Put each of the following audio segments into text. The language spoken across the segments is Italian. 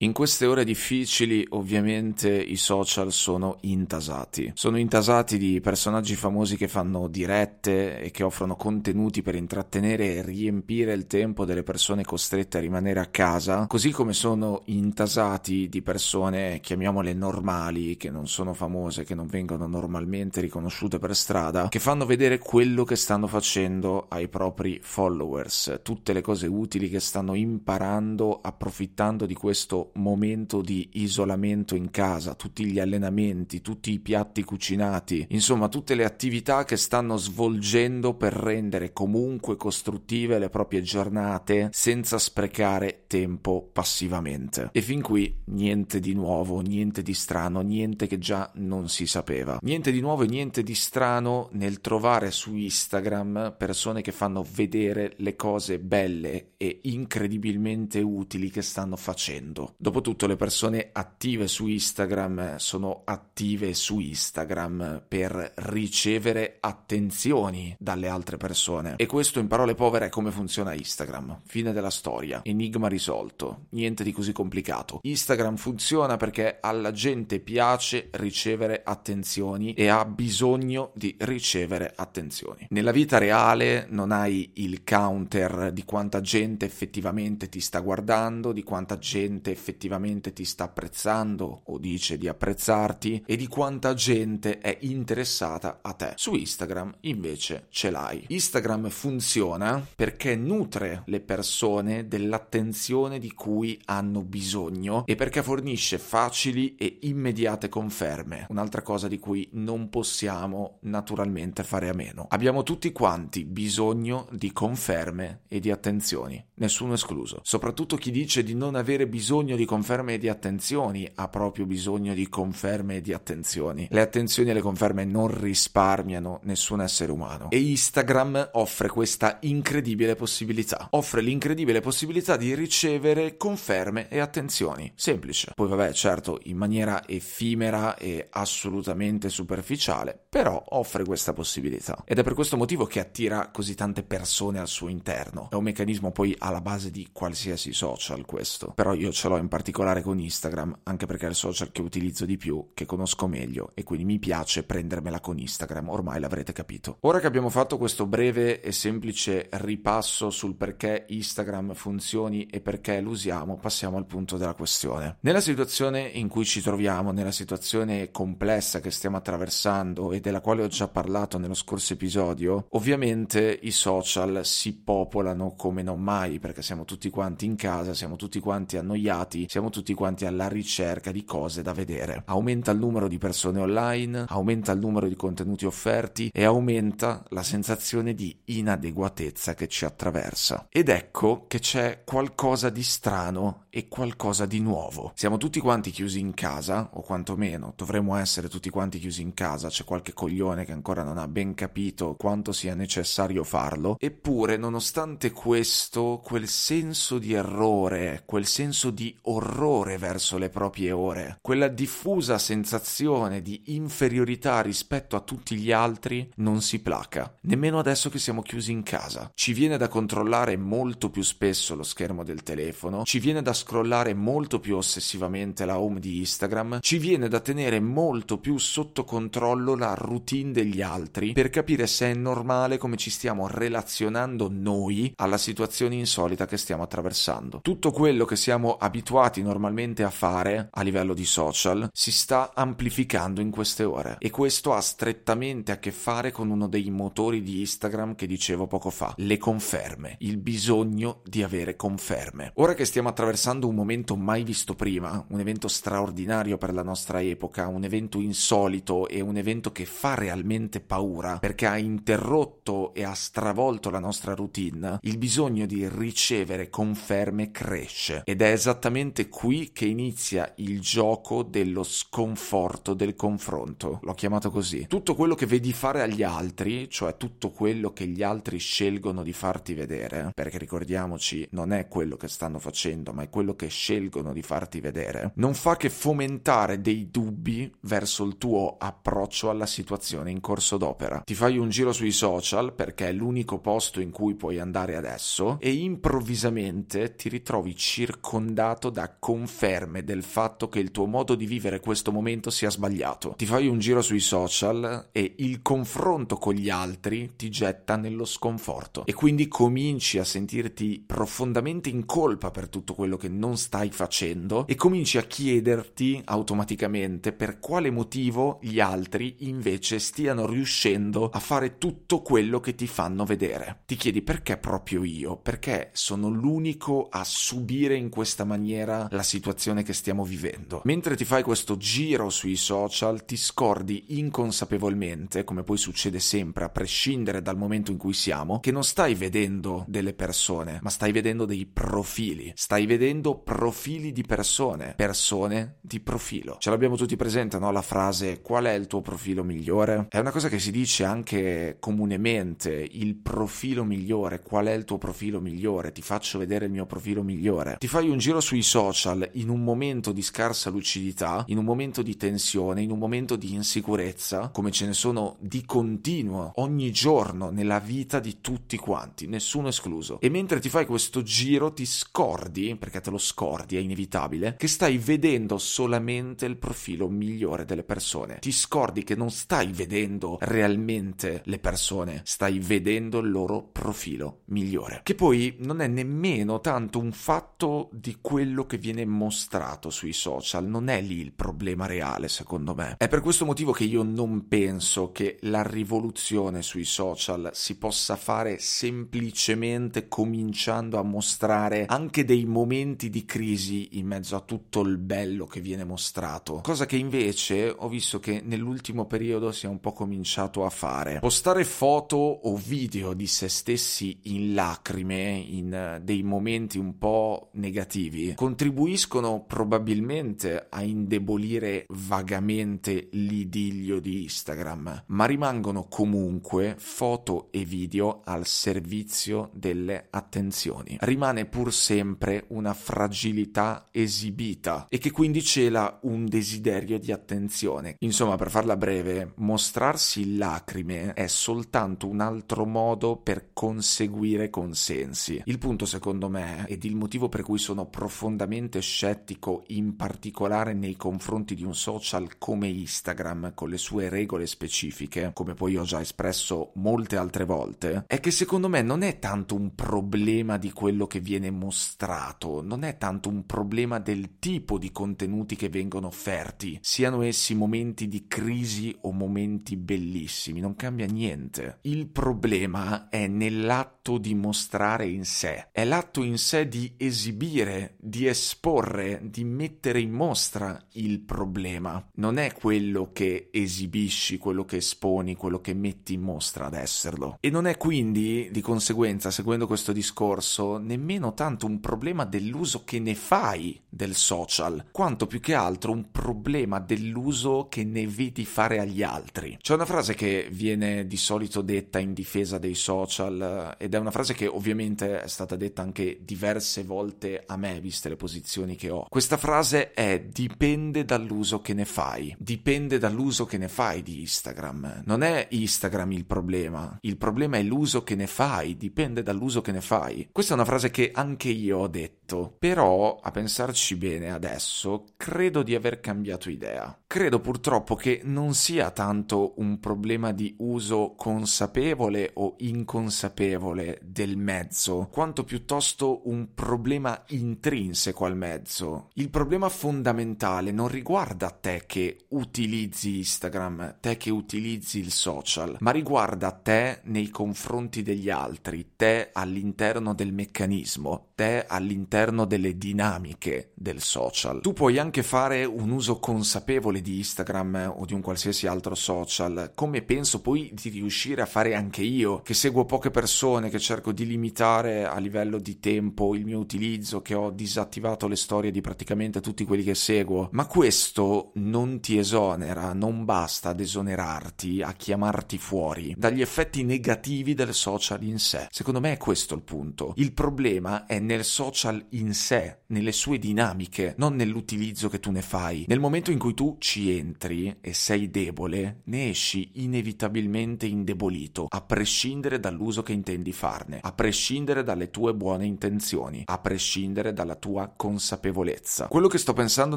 In queste ore difficili ovviamente i social sono intasati. Sono intasati di personaggi famosi che fanno dirette e che offrono contenuti per intrattenere e riempire il tempo delle persone costrette a rimanere a casa, così come sono intasati di persone, chiamiamole normali, che non sono famose, che non vengono normalmente riconosciute per strada, che fanno vedere quello che stanno facendo ai propri followers, tutte le cose utili che stanno imparando approfittando di questo momento di isolamento in casa, tutti gli allenamenti, tutti i piatti cucinati, insomma tutte le attività che stanno svolgendo per rendere comunque costruttive le proprie giornate senza sprecare tempo passivamente. E fin qui niente di nuovo, niente di strano, niente che già non si sapeva. Niente di nuovo e niente di strano nel trovare su Instagram persone che fanno vedere le cose belle e incredibilmente utili che stanno facendo. Dopotutto le persone attive su Instagram sono attive su Instagram per ricevere attenzioni dalle altre persone. E questo in parole povere è come funziona Instagram. Fine della storia. Enigma risolto. Niente di così complicato. Instagram funziona perché alla gente piace ricevere attenzioni e ha bisogno di ricevere attenzioni. Nella vita reale non hai il counter di quanta gente effettivamente ti sta guardando, di quanta gente effettivamente effettivamente ti sta apprezzando o dice di apprezzarti e di quanta gente è interessata a te. Su Instagram invece ce l'hai. Instagram funziona perché nutre le persone dell'attenzione di cui hanno bisogno e perché fornisce facili e immediate conferme, un'altra cosa di cui non possiamo naturalmente fare a meno. Abbiamo tutti quanti bisogno di conferme e di attenzioni, nessuno escluso. Soprattutto chi dice di non avere bisogno di conferme e di attenzioni ha proprio bisogno di conferme e di attenzioni. Le attenzioni e le conferme non risparmiano nessun essere umano e Instagram offre questa incredibile possibilità. Offre l'incredibile possibilità di ricevere conferme e attenzioni. Semplice. Poi vabbè, certo, in maniera effimera e assolutamente superficiale, però offre questa possibilità. Ed è per questo motivo che attira così tante persone al suo interno. È un meccanismo poi alla base di qualsiasi social questo. Però io ce l'ho in particolare con Instagram, anche perché è il social che utilizzo di più, che conosco meglio e quindi mi piace prendermela con Instagram, ormai l'avrete capito. Ora che abbiamo fatto questo breve e semplice ripasso sul perché Instagram funzioni e perché lo usiamo, passiamo al punto della questione. Nella situazione in cui ci troviamo, nella situazione complessa che stiamo attraversando e della quale ho già parlato nello scorso episodio, ovviamente i social si popolano come non mai perché siamo tutti quanti in casa, siamo tutti quanti annoiati, siamo tutti quanti alla ricerca di cose da vedere. Aumenta il numero di persone online, aumenta il numero di contenuti offerti e aumenta la sensazione di inadeguatezza che ci attraversa. Ed ecco che c'è qualcosa di strano e qualcosa di nuovo. Siamo tutti quanti chiusi in casa, o quantomeno dovremmo essere tutti quanti chiusi in casa, c'è qualche coglione che ancora non ha ben capito quanto sia necessario farlo, eppure nonostante questo, quel senso di errore, quel senso di orrore verso le proprie ore, quella diffusa sensazione di inferiorità rispetto a tutti gli altri non si placa, nemmeno adesso che siamo chiusi in casa. Ci viene da controllare molto più spesso lo schermo del telefono, ci viene da scrollare molto più ossessivamente la home di Instagram, ci viene da tenere molto più sotto controllo la routine degli altri per capire se è normale come ci stiamo relazionando noi alla situazione insolita che stiamo attraversando. Tutto quello che siamo abituati normalmente a fare a livello di social si sta amplificando in queste ore e questo ha strettamente a che fare con uno dei motori di Instagram che dicevo poco fa, le conferme, il bisogno di avere conferme. Ora che stiamo attraversando un momento mai visto prima, un evento straordinario per la nostra epoca, un evento insolito e un evento che fa realmente paura perché ha interrotto e ha stravolto la nostra routine, il bisogno di ricevere conferme cresce ed è esattamente esattamente qui che inizia il gioco dello sconforto del confronto. L'ho chiamato così. Tutto quello che vedi fare agli altri, cioè tutto quello che gli altri scelgono di farti vedere, perché ricordiamoci, non è quello che stanno facendo, ma è quello che scelgono di farti vedere, non fa che fomentare dei dubbi verso il tuo approccio alla situazione in corso d'opera. Ti fai un giro sui social perché è l'unico posto in cui puoi andare adesso e improvvisamente ti ritrovi circondato da conferme del fatto che il tuo modo di vivere questo momento sia sbagliato. Ti fai un giro sui social e il confronto con gli altri ti getta nello sconforto e quindi cominci a sentirti profondamente in colpa per tutto quello che non stai facendo e cominci a chiederti automaticamente per quale motivo gli altri invece stiano riuscendo a fare tutto quello che ti fanno vedere. Ti chiedi perché proprio io? Perché sono l'unico a subire in questa maniera la situazione che stiamo vivendo. Mentre ti fai questo giro sui social, ti scordi inconsapevolmente, come poi succede sempre, a prescindere dal momento in cui siamo, che non stai vedendo delle persone, ma stai vedendo dei profili. Stai vedendo profili di persone, persone di profilo. Ce l'abbiamo tutti presente, no? La frase qual è il tuo profilo migliore? È una cosa che si dice anche comunemente, il profilo migliore, qual è il tuo profilo migliore? Ti faccio vedere il mio profilo migliore. Ti fai un giro sui social in un momento di scarsa lucidità, in un momento di tensione, in un momento di insicurezza, come ce ne sono di continuo ogni giorno nella vita di tutti quanti, nessuno escluso. E mentre ti fai questo giro ti scordi, perché te lo scordi, è inevitabile, che stai vedendo solamente il profilo migliore delle persone. Ti scordi che non stai vedendo realmente le persone, stai vedendo il loro profilo migliore. Che poi non è nemmeno tanto un fatto di quello che viene mostrato sui social, non è lì il problema reale, secondo me. È per questo motivo che io non penso che la rivoluzione sui social si possa fare semplicemente cominciando a mostrare anche dei momenti di crisi in mezzo a tutto il bello che viene mostrato. Cosa che invece ho visto che nell'ultimo periodo si è un po' cominciato a fare. Postare foto o video di se stessi in lacrime, in dei momenti un po' negativi, contribuiscono probabilmente a indebolire vagamente l'idillio di Instagram, ma rimangono comunque foto e video al servizio delle attenzioni. Rimane pur sempre una fragilità esibita e che quindi cela un desiderio di attenzione. Insomma, per farla breve, mostrarsi lacrime è soltanto un altro modo per conseguire consensi. Il punto, secondo me, ed il motivo per cui sono profondamente scettico, in particolare nei confronti di un social come Instagram, con le sue regole specifiche, come poi ho già espresso molte altre volte, è che secondo me non è tanto un problema di quello che viene mostrato, non è tanto un problema del tipo di contenuti che vengono offerti, siano essi momenti di crisi o momenti bellissimi, non cambia niente. Il problema è nell'atto di mostrare in sé, è l'atto in sé di esibire, di esporre, di mettere in mostra il problema. Non è quello che esibisci, quello che esponi, quello che metti in mostra ad esserlo. E non è quindi, di conseguenza, seguendo questo discorso, nemmeno tanto un problema dell'uso che ne fai del social, quanto più che altro un problema dell'uso che ne vedi fare agli altri. C'è una frase che viene di solito detta in difesa dei social ed è una frase che ovviamente è stata detta anche diverse volte a me, viste le posizioni che ho. Questa frase è dipende dall'uso che ne fai, dipende dall'uso che ne fai di Instagram. Non è Instagram il problema, il problema è l'uso che ne fai, dipende dall'uso che ne fai. Questa è una frase che anche io ho detto, però a pensarci bene adesso credo di aver cambiato idea. Credo purtroppo che non sia tanto un problema di uso consapevole o inconsapevole del mezzo, quanto piuttosto un problema intrinseco al mezzo. Il problema fondamentale non riguarda te che utilizzi Instagram, te che utilizzi il social, ma riguarda te nei confronti degli altri, te all'interno del meccanismo, te all'interno delle dinamiche del social. Tu puoi anche fare un uso consapevole regole di Instagram o di un qualsiasi altro social, come penso poi di riuscire a fare anche io, che seguo poche persone, che cerco di limitare a livello di tempo il mio utilizzo, che ho disattivato le storie di praticamente tutti quelli che seguo, ma questo non ti esonera, non basta ad esonerarti, a chiamarti fuori dagli effetti negativi del social in sé. Secondo me è questo il punto. Il problema è nel social in sé, nelle sue dinamiche, non nell'utilizzo che tu ne fai. Nel momento in cui tu ci entri e sei debole, ne esci inevitabilmente indebolito, a prescindere dall'uso che intendi farne, a prescindere dalle tue buone intenzioni, a prescindere dalla tua consapevolezza. Quello che sto pensando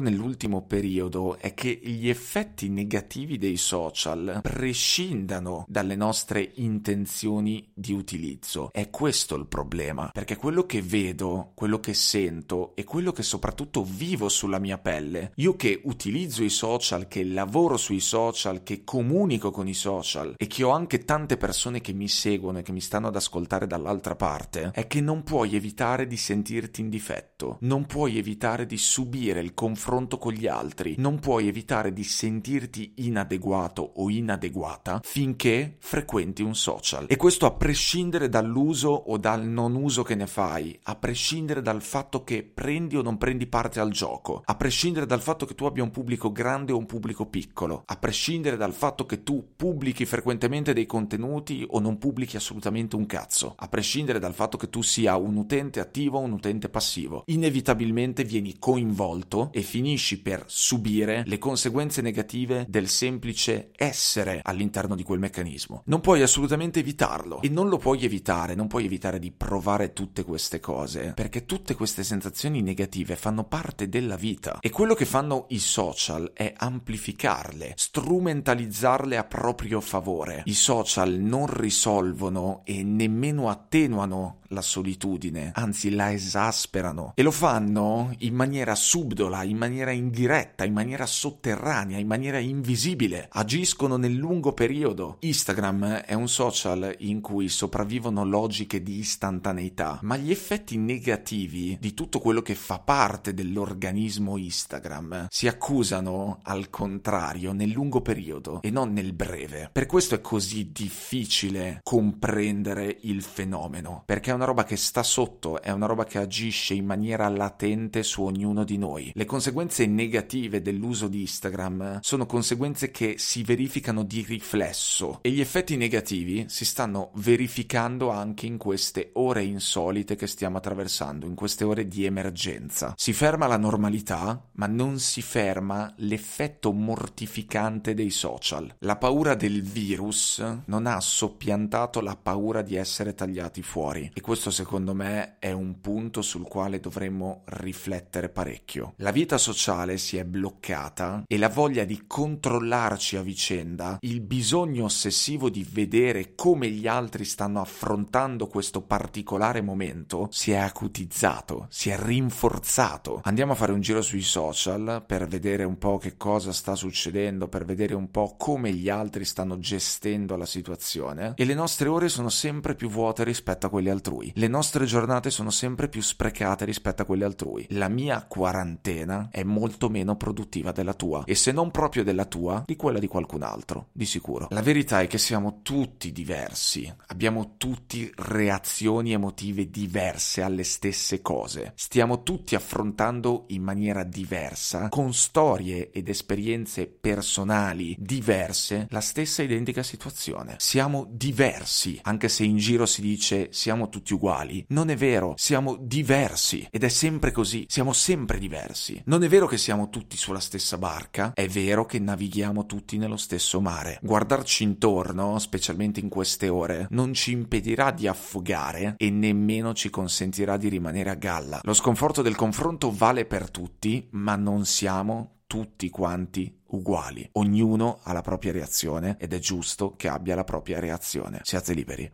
nell'ultimo periodo è che gli effetti negativi dei social prescindano dalle nostre intenzioni di utilizzo. È questo il problema, perché quello che vedo, quello che sento e quello che soprattutto vivo sulla mia pelle, io che utilizzo i social, che lavoro sui social, che comunico con i social e che ho anche tante persone che mi seguono e che mi stanno ad ascoltare dall'altra parte, è che non puoi evitare di sentirti in difetto, non puoi evitare di subire il confronto con gli altri, non puoi evitare di sentirti inadeguato o inadeguata finché frequenti un social. E questo a prescindere dall'uso o dal non uso che ne fai, a prescindere dal fatto che prendi o non prendi parte al gioco, a prescindere dal fatto che tu abbia un pubblico grande o un pubblico piccolo, a prescindere dal fatto che tu pubblichi frequentemente dei contenuti o non pubblichi assolutamente un cazzo, a prescindere dal fatto che tu sia un utente attivo o un utente passivo, inevitabilmente vieni coinvolto e finisci per subire le conseguenze negative del semplice essere all'interno di quel meccanismo. Non puoi assolutamente evitarlo e non lo puoi evitare, non puoi evitare di provare tutte queste cose, perché tutte queste sensazioni negative fanno parte della vita e quello che fanno i social è amplificarle, strumentalizzarle a proprio favore. I social non risolvono e nemmeno attenuano la solitudine, anzi la esasperano e lo fanno in maniera subdola, in maniera indiretta, in maniera sotterranea, in maniera invisibile. Agiscono nel lungo periodo. Instagram è un social in cui sopravvivono logiche di istantaneità, ma gli effetti negativi di tutto quello che fa parte dell'organismo Instagram si accusano al contrario nel lungo periodo e non nel breve. Per questo è così difficile comprendere il fenomeno, perché è una roba che sta sotto, è una roba che agisce in maniera latente su ognuno di noi. Le conseguenze negative dell'uso di Instagram sono conseguenze che si verificano di riflesso e gli effetti negativi si stanno verificando anche in queste ore insolite che stiamo attraversando, in queste ore di emergenza. Si ferma la normalità, ma non si ferma l'effetto mortificante dei social. La paura del virus non ha soppiantato la paura di essere tagliati fuori e questo secondo me è un punto sul quale dovremmo riflettere parecchio. La vita sociale si è bloccata e la voglia di controllarci a vicenda, il bisogno ossessivo di vedere come gli altri stanno affrontando questo particolare momento si è acutizzato, si è rinforzato. Andiamo a fare un giro sui social per vedere un po' che cosa sta succedendo, per vedere un po' come gli altri stanno gestendo la situazione e le nostre ore sono sempre più vuote rispetto a quelle altrui altrui. Le nostre giornate sono sempre più sprecate rispetto a quelle altrui. La mia quarantena è molto meno produttiva della tua e se non proprio della tua, di quella di qualcun altro, di sicuro. La verità è che siamo tutti diversi, abbiamo tutti reazioni emotive diverse alle stesse cose. Stiamo tutti affrontando in maniera diversa, con storie ed esperienze personali diverse, la stessa identica situazione. Siamo diversi, anche se in giro si dice siamo tutti tutti uguali. Non è vero, siamo diversi ed è sempre così, siamo sempre diversi. Non è vero che siamo tutti sulla stessa barca, è vero che navighiamo tutti nello stesso mare. Guardarci intorno, specialmente in queste ore, non ci impedirà di affogare e nemmeno ci consentirà di rimanere a galla. Lo sconforto del confronto vale per tutti, ma non siamo tutti quanti uguali. Ognuno ha la propria reazione ed è giusto che abbia la propria reazione. Siate liberi.